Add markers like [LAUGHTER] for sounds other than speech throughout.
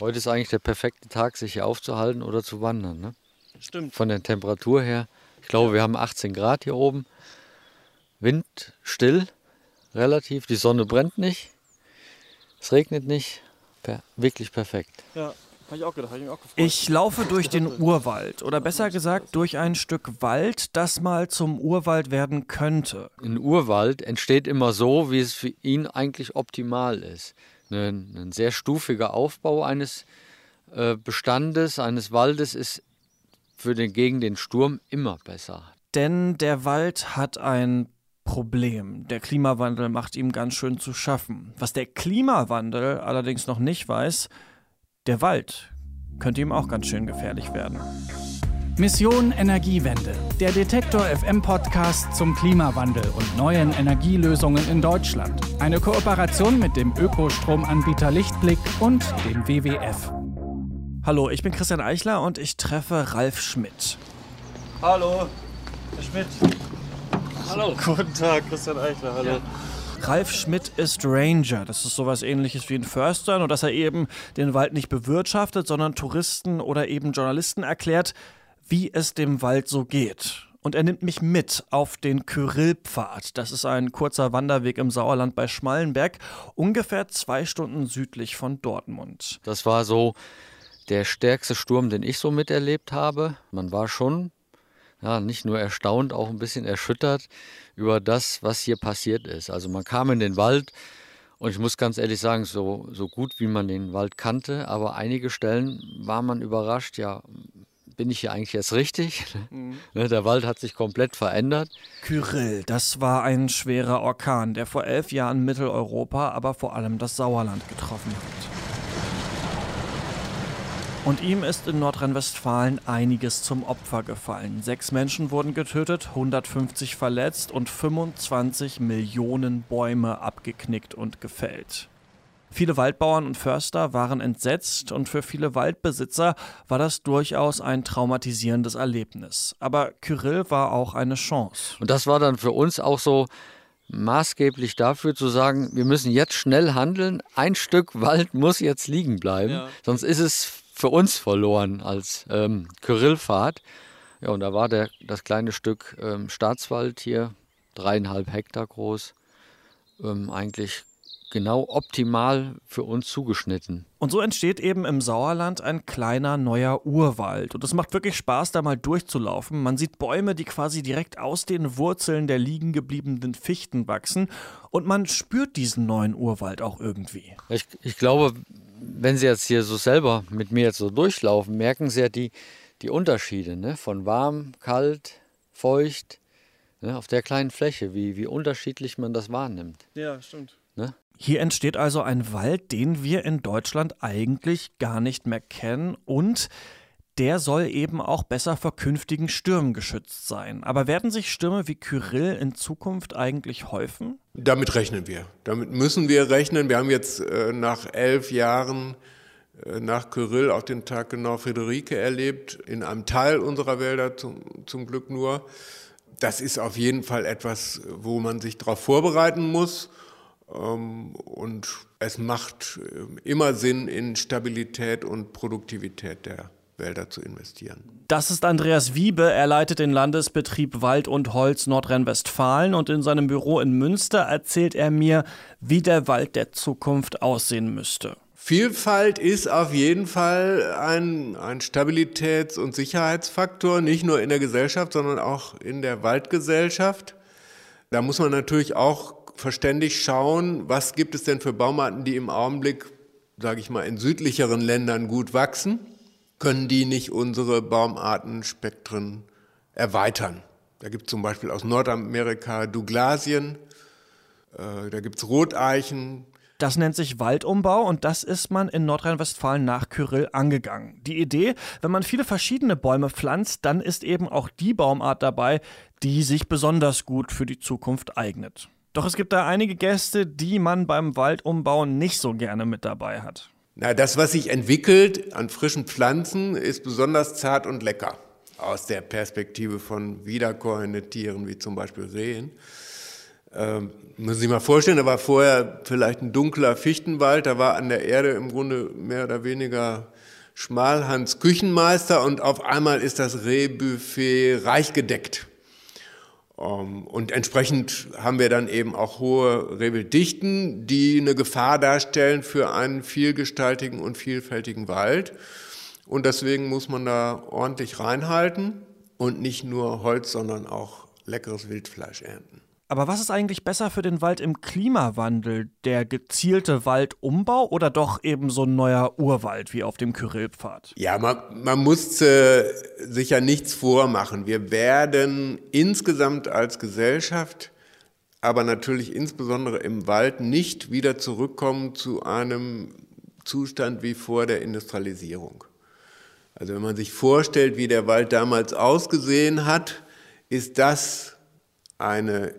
Heute ist eigentlich der perfekte Tag, sich hier aufzuhalten oder zu wandern. Ne? Stimmt. Von der Temperatur her. Ich glaube, wir haben 18 Grad hier oben. Wind still, relativ. Die Sonne brennt nicht. Es regnet nicht. Per wirklich perfekt. Ja, habe ich auch gedacht. Hab ich, mich auch gefreut. Ich laufe durch den Urwald oder besser gesagt durch ein Stück Wald, das mal zum Urwald werden könnte. Ein Urwald entsteht immer so, wie es für ihn eigentlich optimal ist. Ein, ein sehr stufiger Aufbau eines äh, Bestandes, eines Waldes ist für den, gegen den Sturm immer besser. Denn der Wald hat ein Problem. Der Klimawandel macht ihm ganz schön zu schaffen. Was der Klimawandel allerdings noch nicht weiß, der Wald könnte ihm auch ganz schön gefährlich werden. Mission Energiewende, der Detektor FM Podcast zum Klimawandel und neuen Energielösungen in Deutschland. Eine Kooperation mit dem Ökostromanbieter Lichtblick und dem WWF. Hallo, ich bin Christian Eichler und ich treffe Ralf Schmidt. Hallo, Herr Schmidt. Hallo. Guten Tag, Christian Eichler. Hallo. Ralf Schmidt ist Ranger. Das ist sowas ähnliches wie ein Förster, nur dass er eben den Wald nicht bewirtschaftet, sondern Touristen oder eben Journalisten erklärt, wie es dem Wald so geht. Und er nimmt mich mit auf den Kyrillpfad. Das ist ein kurzer Wanderweg im Sauerland bei Schmallenberg, ungefähr zwei Stunden südlich von Dortmund. Das war so der stärkste Sturm, den ich so miterlebt habe. Man war schon ja, nicht nur erstaunt, auch ein bisschen erschüttert über das, was hier passiert ist. Also man kam in den Wald und ich muss ganz ehrlich sagen, so, so gut wie man den Wald kannte, aber einige Stellen war man überrascht, ja, bin ich hier eigentlich jetzt richtig? [LAUGHS] Mhm. Der Wald hat sich komplett verändert. Kyrill, das war ein schwerer Orkan, der vor elf Jahren Mitteleuropa, aber vor allem das Sauerland getroffen hat. Und ihm ist in Nordrhein-Westfalen einiges zum Opfer gefallen. Sechs Menschen wurden getötet, 150 verletzt und 25 Millionen Bäume abgeknickt und gefällt. Viele Waldbauern und Förster waren entsetzt und für viele Waldbesitzer war das durchaus ein traumatisierendes Erlebnis. Aber Kyrill war auch eine Chance. Und das war dann für uns auch so maßgeblich dafür zu sagen, wir müssen jetzt schnell handeln. Ein Stück Wald muss jetzt liegen bleiben, ja. sonst ist es für uns verloren als ähm, Kyrillfahrt. Ja, und da war der, das kleine Stück ähm, Staatswald hier, dreieinhalb Hektar groß, ähm, eigentlich genau optimal für uns zugeschnitten. Und so entsteht eben im Sauerland ein kleiner neuer Urwald. Und es macht wirklich Spaß, da mal durchzulaufen. Man sieht Bäume, die quasi direkt aus den Wurzeln der liegen gebliebenen Fichten wachsen. Und man spürt diesen neuen Urwald auch irgendwie. Ich, ich glaube, wenn Sie jetzt hier so selber mit mir jetzt so durchlaufen, merken Sie ja die, die Unterschiede ne? von warm, kalt, feucht, ne? auf der kleinen Fläche, wie, wie unterschiedlich man das wahrnimmt. Ja, stimmt. Hier entsteht also ein Wald, den wir in Deutschland eigentlich gar nicht mehr kennen und der soll eben auch besser vor künftigen Stürmen geschützt sein. Aber werden sich Stürme wie Kyrill in Zukunft eigentlich häufen? Damit rechnen wir. Damit müssen wir rechnen. Wir haben jetzt äh, nach elf Jahren äh, nach Kyrill auch den Tag genau Friederike erlebt, in einem Teil unserer Wälder zum, zum Glück nur. Das ist auf jeden Fall etwas, wo man sich darauf vorbereiten muss. Ähm, und es macht äh, immer Sinn in Stabilität und Produktivität der Wälder zu investieren. Das ist Andreas Wiebe. Er leitet den Landesbetrieb Wald und Holz Nordrhein-Westfalen und in seinem Büro in Münster erzählt er mir, wie der Wald der Zukunft aussehen müsste. Vielfalt ist auf jeden Fall ein, ein Stabilitäts- und Sicherheitsfaktor, nicht nur in der Gesellschaft, sondern auch in der Waldgesellschaft. Da muss man natürlich auch verständig schauen, was gibt es denn für Baumarten, die im Augenblick, sage ich mal, in südlicheren Ländern gut wachsen. Können die nicht unsere Baumartenspektren erweitern? Da gibt es zum Beispiel aus Nordamerika Douglasien, äh, da gibt es Roteichen, das nennt sich Waldumbau und das ist man in Nordrhein-Westfalen nach Kyrill angegangen. Die Idee, wenn man viele verschiedene Bäume pflanzt, dann ist eben auch die Baumart dabei, die sich besonders gut für die Zukunft eignet. Doch es gibt da einige Gäste, die man beim Waldumbau nicht so gerne mit dabei hat. Na, das, was sich entwickelt an frischen Pflanzen, ist besonders zart und lecker. Aus der Perspektive von wiederkäuenden Tieren, wie zum Beispiel Rehen. Ähm, muss ich mal vorstellen, da war vorher vielleicht ein dunkler Fichtenwald, da war an der Erde im Grunde mehr oder weniger Schmalhans Küchenmeister und auf einmal ist das Rehbuffet reich gedeckt. Ähm, und entsprechend haben wir dann eben auch hohe Rehwilddichten, die eine Gefahr darstellen für einen vielgestaltigen und vielfältigen Wald. Und deswegen muss man da ordentlich reinhalten und nicht nur Holz, sondern auch leckeres Wildfleisch ernten. Aber was ist eigentlich besser für den Wald im Klimawandel? Der gezielte Waldumbau oder doch eben so ein neuer Urwald wie auf dem Kyrillpfad? Ja, man, man muss äh, sich ja nichts vormachen. Wir werden insgesamt als Gesellschaft, aber natürlich insbesondere im Wald, nicht wieder zurückkommen zu einem Zustand wie vor der Industrialisierung. Also wenn man sich vorstellt, wie der Wald damals ausgesehen hat, ist das eine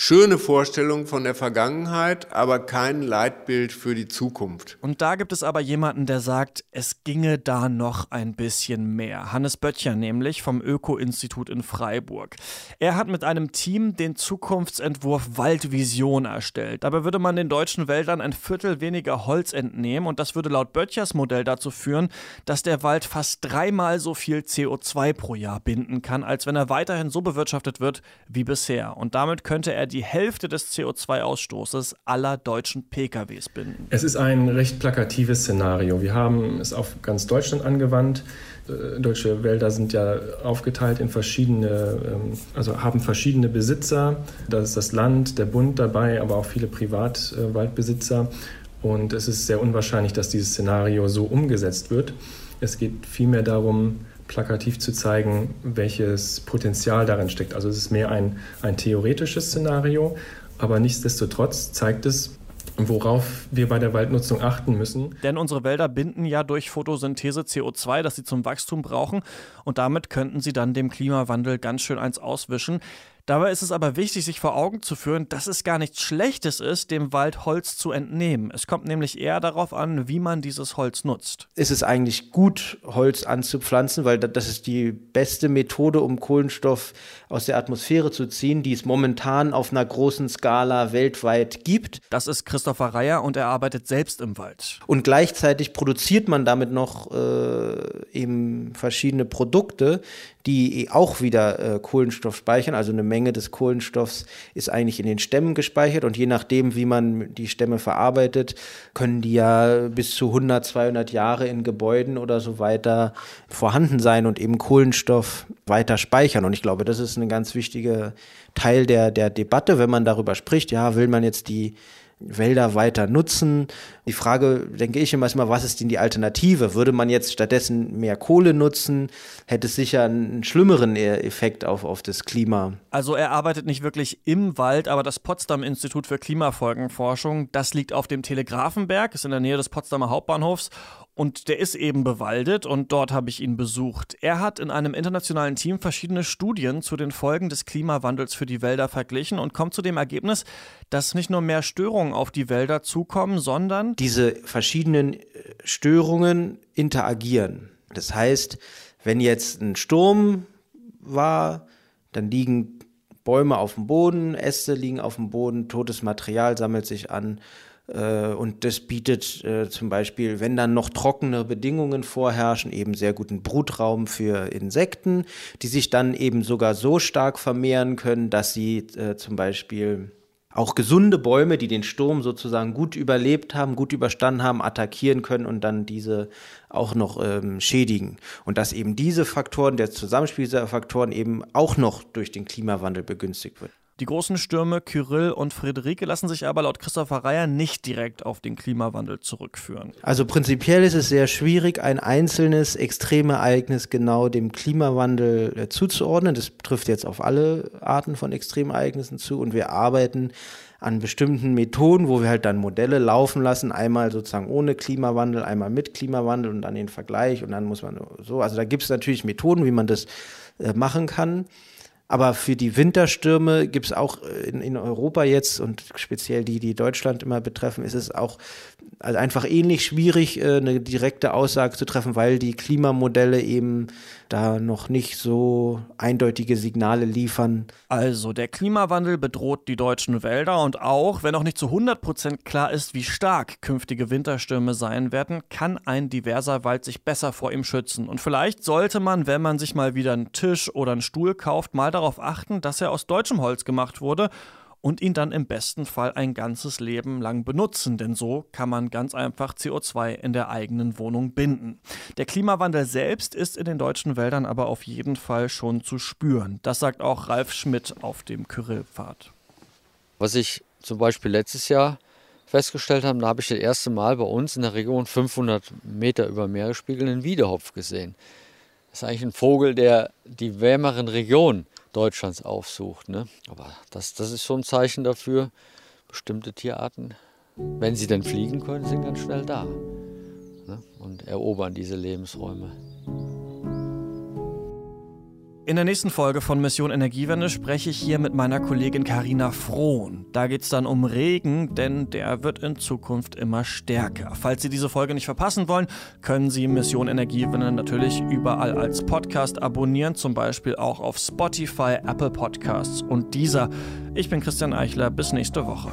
schöne Vorstellung von der Vergangenheit, aber kein Leitbild für die Zukunft. Und da gibt es aber jemanden, der sagt, es ginge da noch ein bisschen mehr. Hannes Böttcher nämlich vom Öko-Institut in Freiburg. Er hat mit einem Team den Zukunftsentwurf Waldvision erstellt. Dabei würde man den deutschen Wäldern ein Viertel weniger Holz entnehmen und das würde laut Böttchers Modell dazu führen, dass der Wald fast dreimal so viel CO2 pro Jahr binden kann, als wenn er weiterhin so bewirtschaftet wird wie bisher. Und damit könnte er die Hälfte des CO2-Ausstoßes aller deutschen PKWs binden. Es ist ein recht plakatives Szenario. Wir haben es auf ganz Deutschland angewandt. Äh, deutsche Wälder sind ja aufgeteilt in verschiedene, ähm, also haben verschiedene Besitzer. Da ist das Land, der Bund dabei, aber auch viele Privatwaldbesitzer. Und es ist sehr unwahrscheinlich, dass dieses Szenario so umgesetzt wird. Es geht vielmehr darum, plakativ zu zeigen, welches Potenzial darin steckt. Also es ist mehr ein, ein theoretisches Szenario, aber nichtsdestotrotz zeigt es, worauf wir bei der Waldnutzung achten müssen. Denn unsere Wälder binden ja durch Photosynthese CO2, das sie zum Wachstum brauchen, und damit könnten sie dann dem Klimawandel ganz schön eins auswischen. Dabei ist es aber wichtig, sich vor Augen zu führen, dass es gar nichts Schlechtes ist, dem Wald Holz zu entnehmen. Es kommt nämlich eher darauf an, wie man dieses Holz nutzt. Es ist eigentlich gut, Holz anzupflanzen, weil das ist die beste Methode, um Kohlenstoff aus der Atmosphäre zu ziehen, die es momentan auf einer großen Skala weltweit gibt. Das ist Christopher Reier und er arbeitet selbst im Wald. Und gleichzeitig produziert man damit noch äh, eben verschiedene Produkte, die auch wieder äh, Kohlenstoff speichern. Also eine Menge des Kohlenstoffs ist eigentlich in den Stämmen gespeichert und je nachdem, wie man die Stämme verarbeitet, können die ja bis zu 100, 200 Jahre in Gebäuden oder so weiter vorhanden sein und eben Kohlenstoff weiter speichern. Und ich glaube, das ist ein ganz wichtiger Teil der, der Debatte, wenn man darüber spricht, ja, will man jetzt die Wälder weiter nutzen. Die Frage, denke ich immer, ist mal, was ist denn die Alternative? Würde man jetzt stattdessen mehr Kohle nutzen, hätte es sicher einen schlimmeren e-, Effekt auf, auf das Klima. Also er arbeitet nicht wirklich im Wald, aber das Potsdam Institut für Klimafolgenforschung, das liegt auf dem Telegrafenberg, ist in der Nähe des Potsdamer Hauptbahnhofs und der ist eben bewaldet und dort habe ich ihn besucht. Er hat in einem internationalen Team verschiedene Studien zu den Folgen des Klimawandels für die Wälder verglichen und kommt zu dem Ergebnis, dass nicht nur mehr Störungen auf die Wälder zukommen, sondern diese verschiedenen äh, Störungen interagieren. Das heißt, wenn jetzt ein Sturm war, dann liegen Bäume auf dem Boden, Äste liegen auf dem Boden, totes Material sammelt sich an äh, und das bietet äh, zum Beispiel, wenn dann noch trockene Bedingungen vorherrschen, eben sehr guten Brutraum für Insekten, die sich dann eben sogar so stark vermehren können, dass sie äh, zum Beispiel auch gesunde Bäume, die den Sturm sozusagen gut überlebt haben, gut überstanden haben, attackieren können und dann diese auch noch ähm, schädigen. Und dass eben diese Faktoren, der Zusammenspiel dieser Faktoren eben auch noch durch den Klimawandel begünstigt wird. Die großen Stürme Kyrill und Friederike lassen sich aber laut Christopher Reier nicht direkt auf den Klimawandel zurückführen. Also prinzipiell ist es sehr schwierig, ein einzelnes Extremereignis genau dem Klimawandel äh, zuzuordnen. Das trifft jetzt auf alle Arten von Extremereignissen zu und wir arbeiten an bestimmten Methoden, wo wir halt dann Modelle laufen lassen, einmal sozusagen ohne Klimawandel, einmal mit Klimawandel und dann den Vergleich und dann muss man so, also da gibt es natürlich Methoden, wie man das äh, machen kann. Aber für die Winterstürme gibt es auch in, in Europa jetzt und speziell die, die Deutschland immer betreffen, ist es auch also einfach ähnlich schwierig, äh, eine direkte Aussage zu treffen, weil die Klimamodelle eben da noch nicht so eindeutige Signale liefern. Also der Klimawandel bedroht die deutschen Wälder und auch, wenn noch nicht zu 100 Prozent klar ist, wie stark künftige Winterstürme sein werden, kann ein diverser Wald sich besser vor ihm schützen. Und vielleicht sollte man, wenn man sich mal wieder einen Tisch oder einen Stuhl kauft, mal darauf achten, dass er aus deutschem Holz gemacht wurde und ihn dann im besten Fall ein ganzes Leben lang benutzen, denn so kann man ganz einfach CO2 in der eigenen Wohnung binden. Der Klimawandel selbst ist in den deutschen Wäldern aber auf jeden Fall schon zu spüren. Das sagt auch Ralf Schmidt auf dem Kyrillpfad. Was ich zum Beispiel letztes Jahr festgestellt habe, da habe ich das erste Mal bei uns in der Region 500 Meter über Meeresspiegel einen Wiedehopf gesehen. Das ist eigentlich ein Vogel, der die wärmeren Regionen Deutschlands aufsucht. Ne? Aber das, das ist schon ein Zeichen dafür, bestimmte Tierarten, wenn sie denn fliegen können, sind ganz schnell da ne? und erobern diese Lebensräume. In der nächsten Folge von Mission Energiewende spreche ich hier mit meiner Kollegin Karina Frohn. Da geht es dann um Regen, denn der wird in Zukunft immer stärker. Falls Sie diese Folge nicht verpassen wollen, können Sie Mission Energiewende natürlich überall als Podcast abonnieren, zum Beispiel auch auf Spotify, Apple Podcasts und dieser. Ich bin Christian Eichler, bis nächste Woche.